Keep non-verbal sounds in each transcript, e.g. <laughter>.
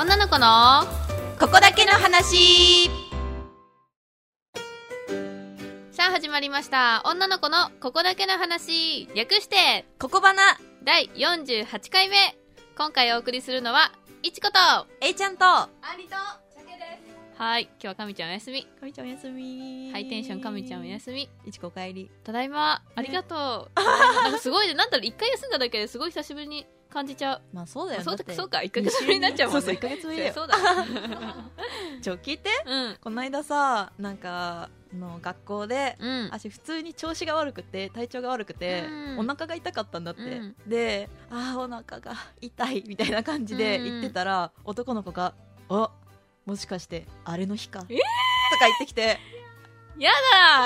女の子のここだけの話。さあ始まりました。女の子のここだけの話。略してここばな。第48回目。今回お送りするのはいちこと。はえいちゃんと。ありとしゃけですい今日はかみちゃんお休み。かみちゃんおやすみ。ハイテンションかみちゃんお休み。いちこおかえり。ただいま。ありがとう、なんかすごいね。なんだろう一回休んだだけですごい久しぶりに感じちゃう。まあそうだよ。そうだって。そうか。1ヶ月ぶりになっちゃうもんね。そうそう1ヶ月ぶりだよ。そうだ。ちょ聞いてうん。この間さなんかあの学校でうん。私普通に調子が悪くて体調が悪くて、うん。お腹が痛かったんだって、うん。であーお腹が痛いみたいな感じで言ってたら、男の子が「あもしかしてあれの日か?」えー！とか言ってきて。や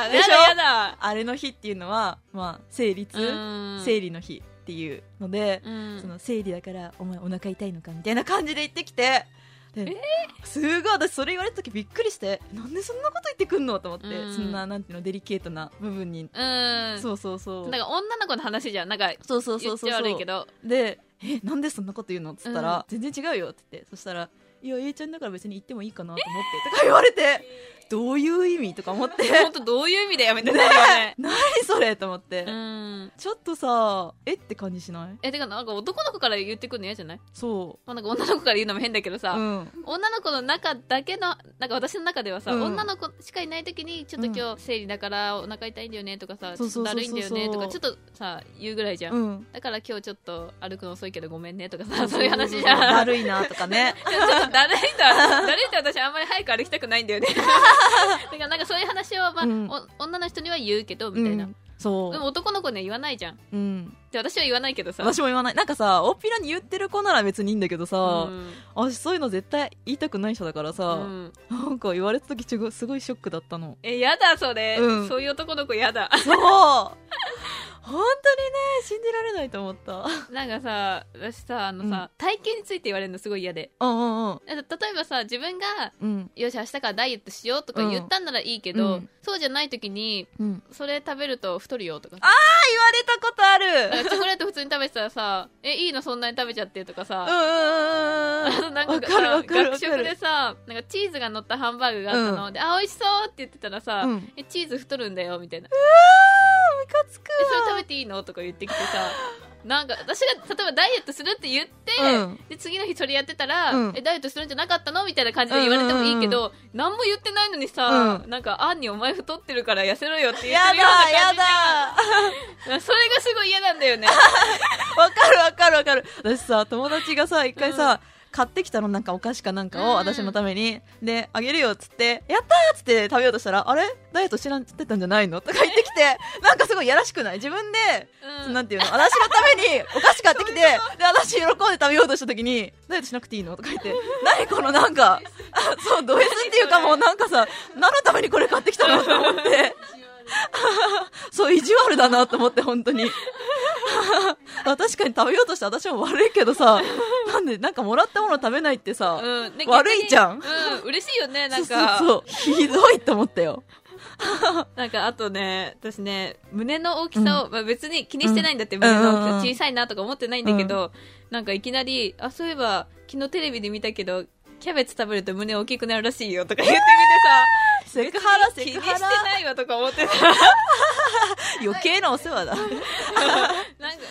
だ！でしょ？やだやだ！あれの日っていうのは、まあ、生理痛、うん。生理の日っていうので、うん。その生理だからお前お腹痛いのかみたいな感じで言ってきて。ですごい。私それ言われた時びっくりしてなんでそんなこと言ってくんのと思って、うん。そんななんていうのデリケートな部分に、うん。そうそうそう。なんか女の子の話じゃんなんかそうそうそうそうゃ悪いけど。でえなんでそんなこと言うの？っつったら、うん。全然違うよって言って。そしたらいや A ちゃんだから別に行ってもいいかなと思ってとか言われて。どういう意味とか思って。本当どういう意味でやめてないよね <laughs> 何それと思って、うん。ちょっとさえって感じしない？えてかなんか男の子から言ってくるの嫌じゃない？そまあなんか女の子から言うのも変だけどさ、ううん。女の子の中だけのなんか私の中ではさ、うん。女の子しかいない時にちょっと今日生理だからお腹痛いんだよねとかさちょっとだるいんだよねとかちょっとさ言うぐらいじゃん、うん。だから今日ちょっと歩くの遅いけどごめんねとかさそういう話じゃん。だるいなとかね。<laughs> ちょっとだるいとだるいと私あんまり早く歩きたくないんだよね <laughs> <laughs> だからなんかそういう話を、まあうん。お女の人には言うけどみたいな、う。んそでも男の子には言わないじゃん。う、うん、で私は言わないけどさ。私も言わない。なんかさ大っぴらに言ってる子なら別にいいんだけどさ、うん。私そういうの絶対言いたくない人だからさ、うん。なんか言われた時すごいショックだったの。えやだそれ、うん。そういう男の子やだ。そう本当にね信じられないと思った。なんかさ私さあのさ、体型について言われるのすごい嫌で。うんうんうん。例えばさ自分がうん。よし明日からダイエットしようとか言ったんならいいけど、うん。そうじゃない時にうん。それ食べると太るよとか。あ言われたことある。<laughs> チョコレート普通に食べてたらさ「えいいのそんなに食べちゃって」とかさ、うんうんうんなんか学食でさなんかチーズが乗ったハンバーグがあったの、であ美味しそうって言ってたらさ、うん。えチーズ太るんだよみたいなムカつくえそれ食べていいの？とか言ってきてさ。<laughs> なんか私が例えばダイエットするって言って、うん。で次の日それやってたら、うん。えダイエットするんじゃなかったの？みたいな感じで言われてもいいけど、何も言ってないのにさ、うん。なんかあんにお前太ってるから痩せろよって言っやてるような感じじだ。<laughs> それがすごい嫌なんだよね。<laughs> わかるわかるわかる。私さ友達がさ一回さ、買ってきたのなんかお菓子かなんかうん。を私のために、であげるよっつってやったーっつって食べようとしたらあれ？ダイエット知らんってたんじゃないの？とか言ってきて <laughs> なんかすごいやらしくない？自分で、うん。なんていうの？私のためにお菓子買ってきてで私喜んで食べようとした時にダイエットしなくていいの？とか言って何このなんかあ <laughs> そうド S っていうかもうなんかさ何のためにこれ買ってきたの？と思って。<laughs> そう意地悪だなと思って本当に。あ <laughs> 確かに食べようとして私も悪いけどさ <laughs> なんでなんかもらったもの食べないってさ、うんね悪いじゃん。うん嬉しいよねなんか。そうひどいと思ったよ。<laughs> なんかあとね私ね胸の大きさを、まあ、別に気にしてないんだって、胸の大きさ、うん小さいなとか思ってないんだけど、なんかいきなりあそういえば昨日テレビで見たけどキャベツ食べると胸大きくなるらしいよとか言ってみてさセクハラセ気にしてクハラないわとか思ってた余計なお世話だ。<laughs> なんか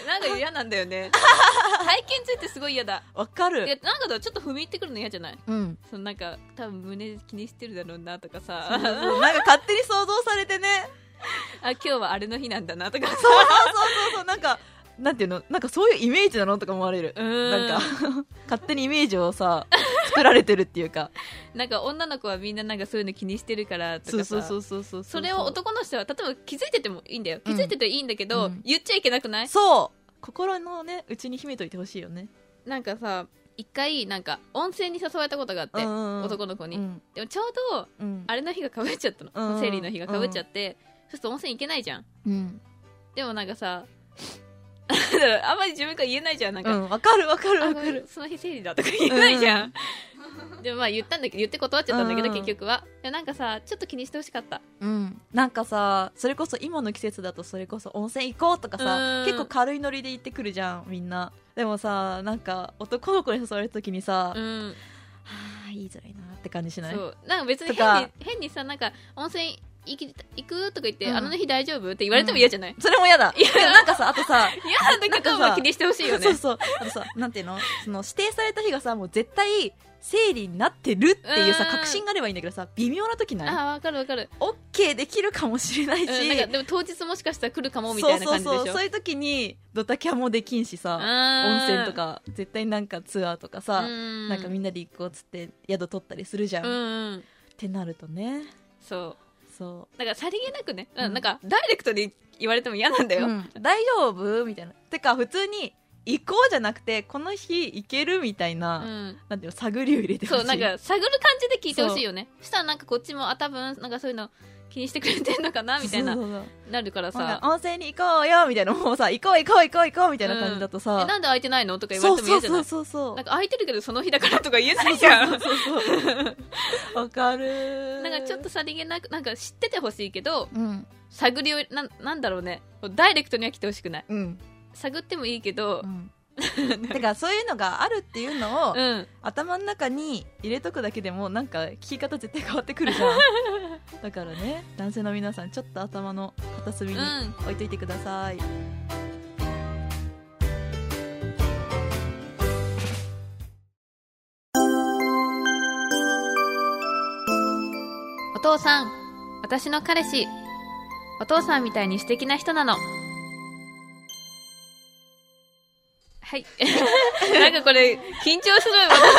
なんか嫌なんだよね。<laughs> 体験についてすごい嫌だ。わかいやるなんかちょっと踏み入ってくるの嫌じゃない？うん。そのなんか多分胸気にしてるだろうなとかさ。そうそうなんか勝手に想像されてね。あ今日はあれの日なんだなとか。さそうそうそうそう。なんかなんていうの？なんかそういうイメージなの？とか思われる。うん。なんか <laughs> 勝手にイメージをさ作られてるっていうか。なんか女の子はみんななんかそういうの気にしてるからとかさ。そうそうそうそうそれを男の人は例えば気づいててもいいんだよ。気うん。づいてていいんだけど、うん。言っちゃいけなくない？そう。心のねうちに秘めといてほしいよね。なんかさ一回なんか温泉に誘われたことがあって、男の子に、うん。でもちょうどうん。あれの日がかぶっちゃったの、うんうん生理の日がかぶっちゃって、そうすると温泉行けないじゃん。うん。でもなんかさ <laughs> あんまり自分から言えないじゃん。なんか、うん。わかるわかるあわかる。その日生理だとか言えないじゃん、うでもまあ言ったんだけど言って断っちゃったんだけど、うん。うん結局は。でもなんかさちょっと気にしてほしかった。うん。なんかさそれこそ今の季節だとそれこそ温泉行こうとかさうん。結構軽いノリで行ってくるじゃんみんな。でもさなんか男の子に誘われた時にさ、うん。言いづらいなって感じしない？そう。なんか別に変に変にさなんか温泉行き行くとか言って、うん。あの日大丈夫って言われても嫌じゃない、それも嫌だ。<laughs> いやなんかさあとさ嫌なんだけど気にしてほしいよね。そうそう。あとさなんていうの？その指定された日がさもう絶対生理になってるっていうさうん。確信があればいいんだけどさ微妙な時ない？ああわかるわかる、オッケーできるかもしれないし、うん、なんかでも当日もしかしたら来るかもみたいな感じでしょ？そうそうそう。そういう時にドタキャンもできんしさ温温泉とか絶対なんかツアーとかさ、ななんかみんなで行こうっつって宿取ったりするじゃん、うんっうん。てなるとね。そう。そだからさりげなくね、うん。うん。なんかダイレクトに言われても嫌なんだう、よ、うん。大丈夫？みたいな。てか普通に行こうじゃなくてこの日行けるみたいな、うん。なんていうの探りを入れてほしい。そうなんか探る感じで聞いてほしいよね。そしたらなんかこっちもあ多分なんかそういうの気にしてくれてんのかなみたいななるからさ。か温泉に行こうよみたいな。もうさ行こう行こう行こう行こうみたいな感じだとさ、えなんで空いてないの？とか言われても嫌じゃないそうそう。そうなんか空いてるけどその日だからとか言えないじゃん。わかる。なんかちょっとさりげなくなんか知っててほしいけどうん。探りをなんなんだろうね。ダイレクトには来てほしくない。うん探ってもいいけどうん。だからそういうのがあるっていうのを、うん。頭の中に入れとくだけでもなんか聞き方絶対変わってくるじゃん。<laughs> だからね男性の皆さんちょっと頭の片隅にうん。置いといてください、お父さん私の彼氏。お父さんみたいに素敵な人なのはい。<laughs> なんかこれ緊張する私緊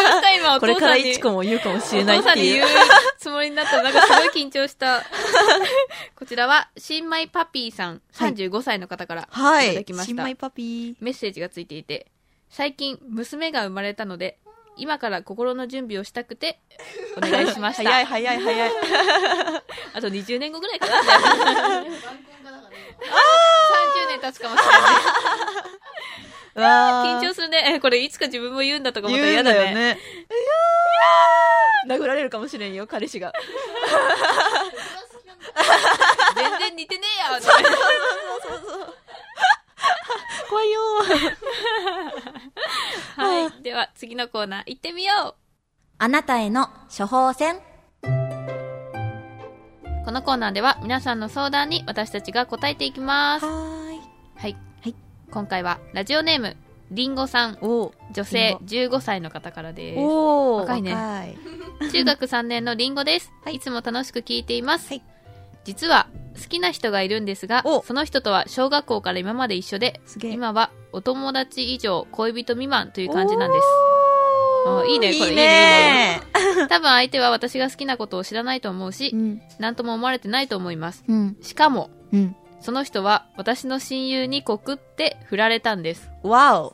張した今お <laughs> これから父さんに。いちこも言うかもしれないおっていう。父さんに言うつもりになった。らなんかすごい緊張した。<laughs> こちらは新米パピーさん35歳の方からはい。ただきました。新米パピメッセージがついていて最近娘が生まれたので今から心の準備をしたくてお願いしまーした。早い早い早い。あと20年後ぐらいかな。30年経つかもしれない緊張するね。え <laughs> これいつか自分も言うんだとか思ったら嫌だね。だよね。いやー。殴られるかもしれんよ彼氏が。全然似てねえよって怖いよー。はい。では次のコーナー行ってみよあなたへの処方箋。うこのコーナーでは皆さんの相談に私たちが答えていきます。はーいはい、はい今回はラジオネームりんごさん。お女性15歳の方からです。若いね。中学3年のりんごです、はい。い、つも楽しく聞いています、はい。実は好きな人がいるんですがお。その人とは小学校から今まで一緒で今はお友達以上恋人未満という感じなんです。いいねこれ。いいね。多分相手は私が好きなことを知らないと思うしうん。何とも思われてないと思います。うん。しかもうんその人は私の親友に告って振られたんです。わお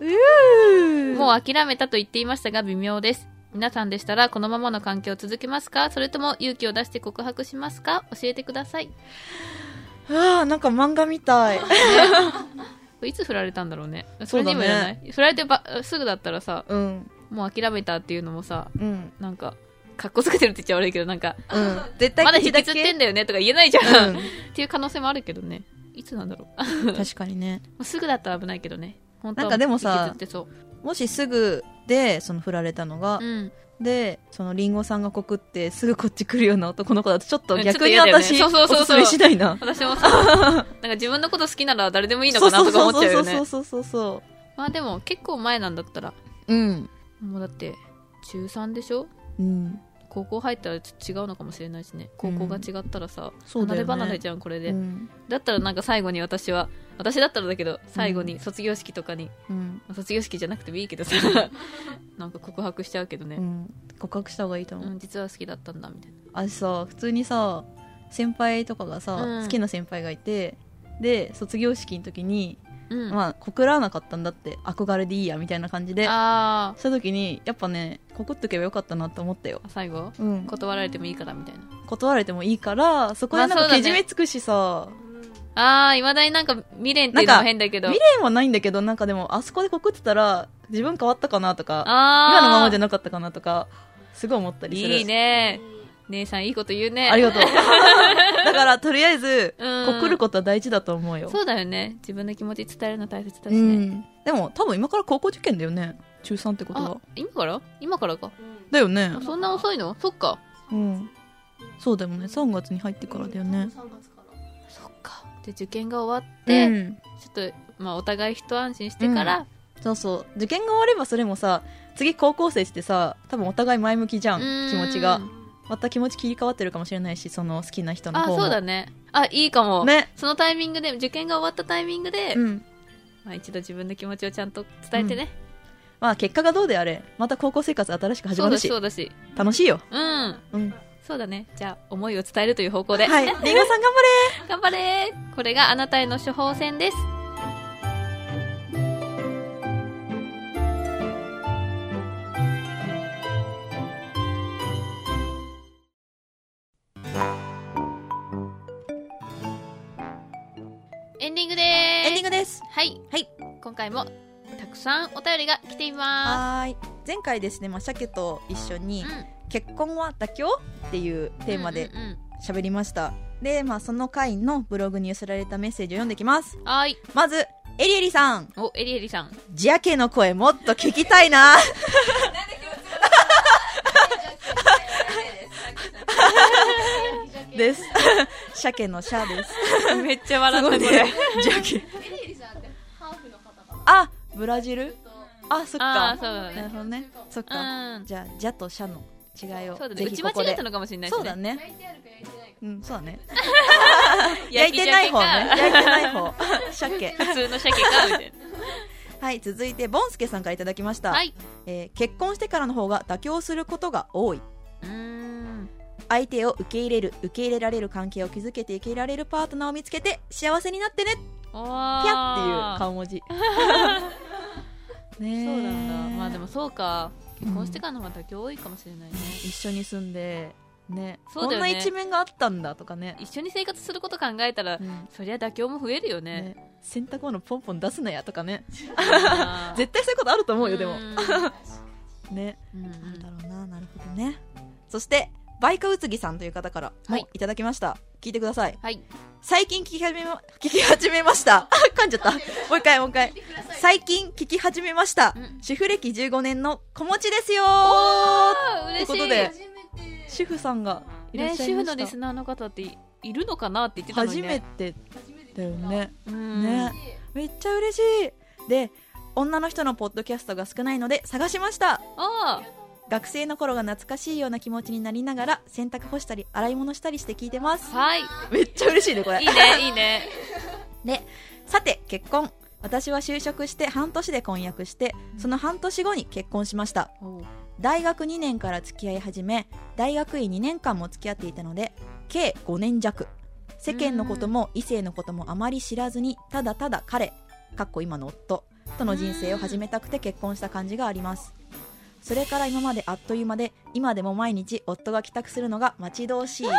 うもう諦めたと言っていましたが微妙です。皆さんでしたらこのままの関係を続けますか？それとも勇気を出して告白しますか？教えてください。うわーなんか漫画みたい。<laughs> いつ振られたんだろうね。それにもよらない、振られてばすぐだったらさうん。もう諦めたっていうのもさうん。なんかかっこつけてるって言っちゃ悪いけどなんかうん。絶対まだ引きずってんだよねとか言えないじゃん、うん。っていう可能性もあるけどね。いつなんだろう。確かにね。<laughs> すぐだったら危ないけどね。本当はなんかでもさもしすぐでその振られたのがう、うん、でそのリンゴさんが告ってすぐこっち来るような男の子だとちょっとうん逆に私そうそうそうそう。おすすめしないな。私もさ <laughs> なんか自分のこと好きなら誰でもいいのかなとか思っちゃうよね。そうそうそうそうそまあでも結構前なんだったら。ううん。もうだって中3でしょ？うん高校入ったらちょっと違うのかもしれないしね。高校が違ったらさ、そうだよね。離れ離れじゃんこれで、うん。だったらなんか最後に私は私だったらだけど最後に卒業式とかに、うん。卒業式じゃなくてもいいけどさ。<laughs> なんか告白しちゃうけどね、うん。告白した方がいいとう思う。ん実は好きだったんだみたいな。私さ普通にさ先輩とかがさ、うん。好きな先輩がいてで卒業式の時に、うん、まあ告らなかったんだって。憧れでいいやみたいな感じで。あした時にやっぱね告っとけばよかったなって思ったよ。あ、最後？うん、断られてもいいからみたいな。断られてもいいからそこでなんかけじめつくしさ、ああいまだになんか未練っていうのも変だけど。未練はないんだけどなんかでもあそこで告ってたら自分変わったかなとかあ今のままじゃななかったかなとかすごい思ったりする。いいね。姉さんいいこと言うね。ありがとう。<laughs> だからとりあえずうん。告ることは大事だと思うよ。そうだよね。自分の気持ち伝えるの大切だしうね、ん。でも多分今から高校受験だよね中3ってことあは。今から？今からか？だよねあ。そんな遅いの？そっかうん。そうだよね。3月に入ってからだよね。3月からそっかで受験が終わって、うんちょっとまあお互い一安心してから、そうそう。受験が終わればそれもさ、次高校生してさ、多分お互い前向きじゃん、うん気持ちが。また気持ち切り替わってるかもしれないし、その好きな人のあ方も。そうだねあいいかも、ね。そのタイミングで受験が終わったタイミングで、うん。まあ、一度自分の気持ちをちゃんと伝えてね、まあ結果がどうであれ、また高校生活新しく始まるし、そうだし楽しいよ。うん。うん。そうだね。じゃあ思いを伝えるという方向で、はい。さん頑張頑張れ。これがあなたへの処方箋です。エンディングです。エンディングです。はい、はい、今回もさんお便りが来ていまはーい。前回ですね、まあ、鮭と一緒に、す、うん、結婚は妥協っていうテーマでうんうん喋りました。で、まあ、その回のブログに寄せられたメッセージを読んできます。うんはーいまず、エリエリさん。おエリエリさんジャケの声もっと聞きたいな。<laughs> <laughs> です。<laughs> 鮭のシャです。めっちゃ笑ったこれ、ね。ブラジル？とあ、そっかああ。そうだなるねほどね。そっうか。んじゃあ、ジャとシャの違いを。そうだね打ちぜひここで間違えたのかもしれないし、ね、そうだね。うん、そうだね。<laughs> 焼いてない方ね。焼いてない方。<laughs> 鮭。普通の鮭かみたい <laughs> はい、続いて、ボンスケさんからいただきました。なはいえー結婚してからの方が妥協することが多い。うーん相手を受け入れる、受け入れられる関係を築けていけられるパートナーを見つけて、幸せになってねおぴゃっていうー顔文字。ね <laughs> えそうなんだまあでもそうか結婚してからの方が妥協多いかもしれないね、一緒に住んで、ねそうだよねこんな一面があったんだとかね。一緒に生活すること考えたら、うんそりゃ妥協も増えるよねね洗濯物ポンポン出すなやとかね。<laughs> 絶対そういうことあると思うよ、でもう。ん <laughs> ね。うんうんなんだろうな、なるほどね。そして、バイカウツギさんという方からもはいいただきました。聞いてください。はい最近聞き始めま、聞き始めました。<laughs> あ噛んじゃった。もう一回、もう一回。最近聞き始めました。うん主婦歴15年の子持ちですよあー嬉しいということで主婦さんがいらっねしゃいました。主婦のリスナーの方っていいるのかなって言ってたの初にねめて初めてだよね。うんねめっちゃ嬉しい。で、女の人のポッドキャストが少ないので探しました。あ学生の頃が懐かしいような気持ちになりながら洗濯干したり洗い物したりして聞いてます。あはい。めっちゃ嬉しいねこれ。いいねいいね。で <laughs> さて結婚。私は就職して半年で婚約してその半年後に結婚しました。大学2年から付き合い始め大学院2年間も付き合っていたので計5年弱。世間のことも異性のこともあまり知らずにただただ彼かっこ今の夫との人生を始めたくて結婚した感じがありますそれから今まであっという間で今でも毎日夫が帰宅するのが待ち遠しいで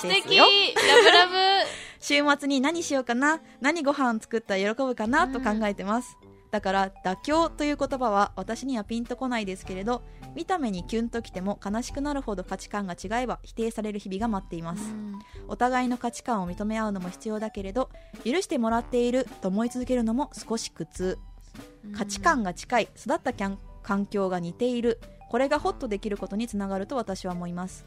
すよ。ラブラブ。<laughs> 週末に何しようかな何ご飯作ったら喜ぶかなと考えてます、だから妥協という言葉は私にはピンとこないですけれど見た目にキュンときても悲しくなるほど価値観が違えば否定される日々が待っています、お互いの価値観を認め合うのも必要だけれど許してもらっていると思い続けるのも少し苦痛。価値観が近い育ったキャン環境が似ている。これがホッとできることにつながると私は思います。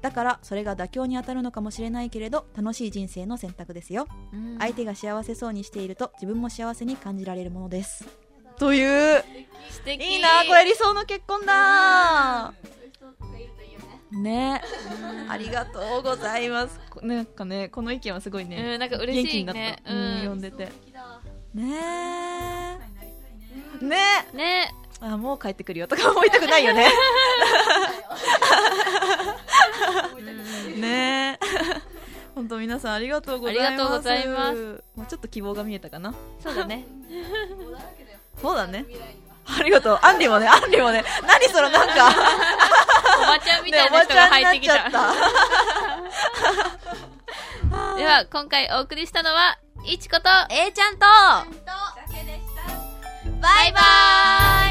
だからそれが妥協に当たるのかもしれないけれど楽しい人生の選択ですよ。うん。相手が幸せそうにしていると自分も幸せに感じられるものです。という素敵。いいなこれ理想の結婚だ。ね。ねありがとうございます。こなんかねこの意見はすごいね、うんなんか嬉しい元気になった、ねうん。うん読んでて。ねえね。えねあもう帰ってくるよとか思いたくないよね。<laughs> ねえ。本当皆さんありがとうございます。ありがとうございます。もうちょっと希望が見えたかな。そうだね。そうだね。ありがとう。アンリもねアンリもね。何そのなんか。おばちゃんみたねいな人が入ってきたおばちゃんになっちゃった。<laughs> では今回お送りしたのはいちこと A ちゃんと。バイバーイ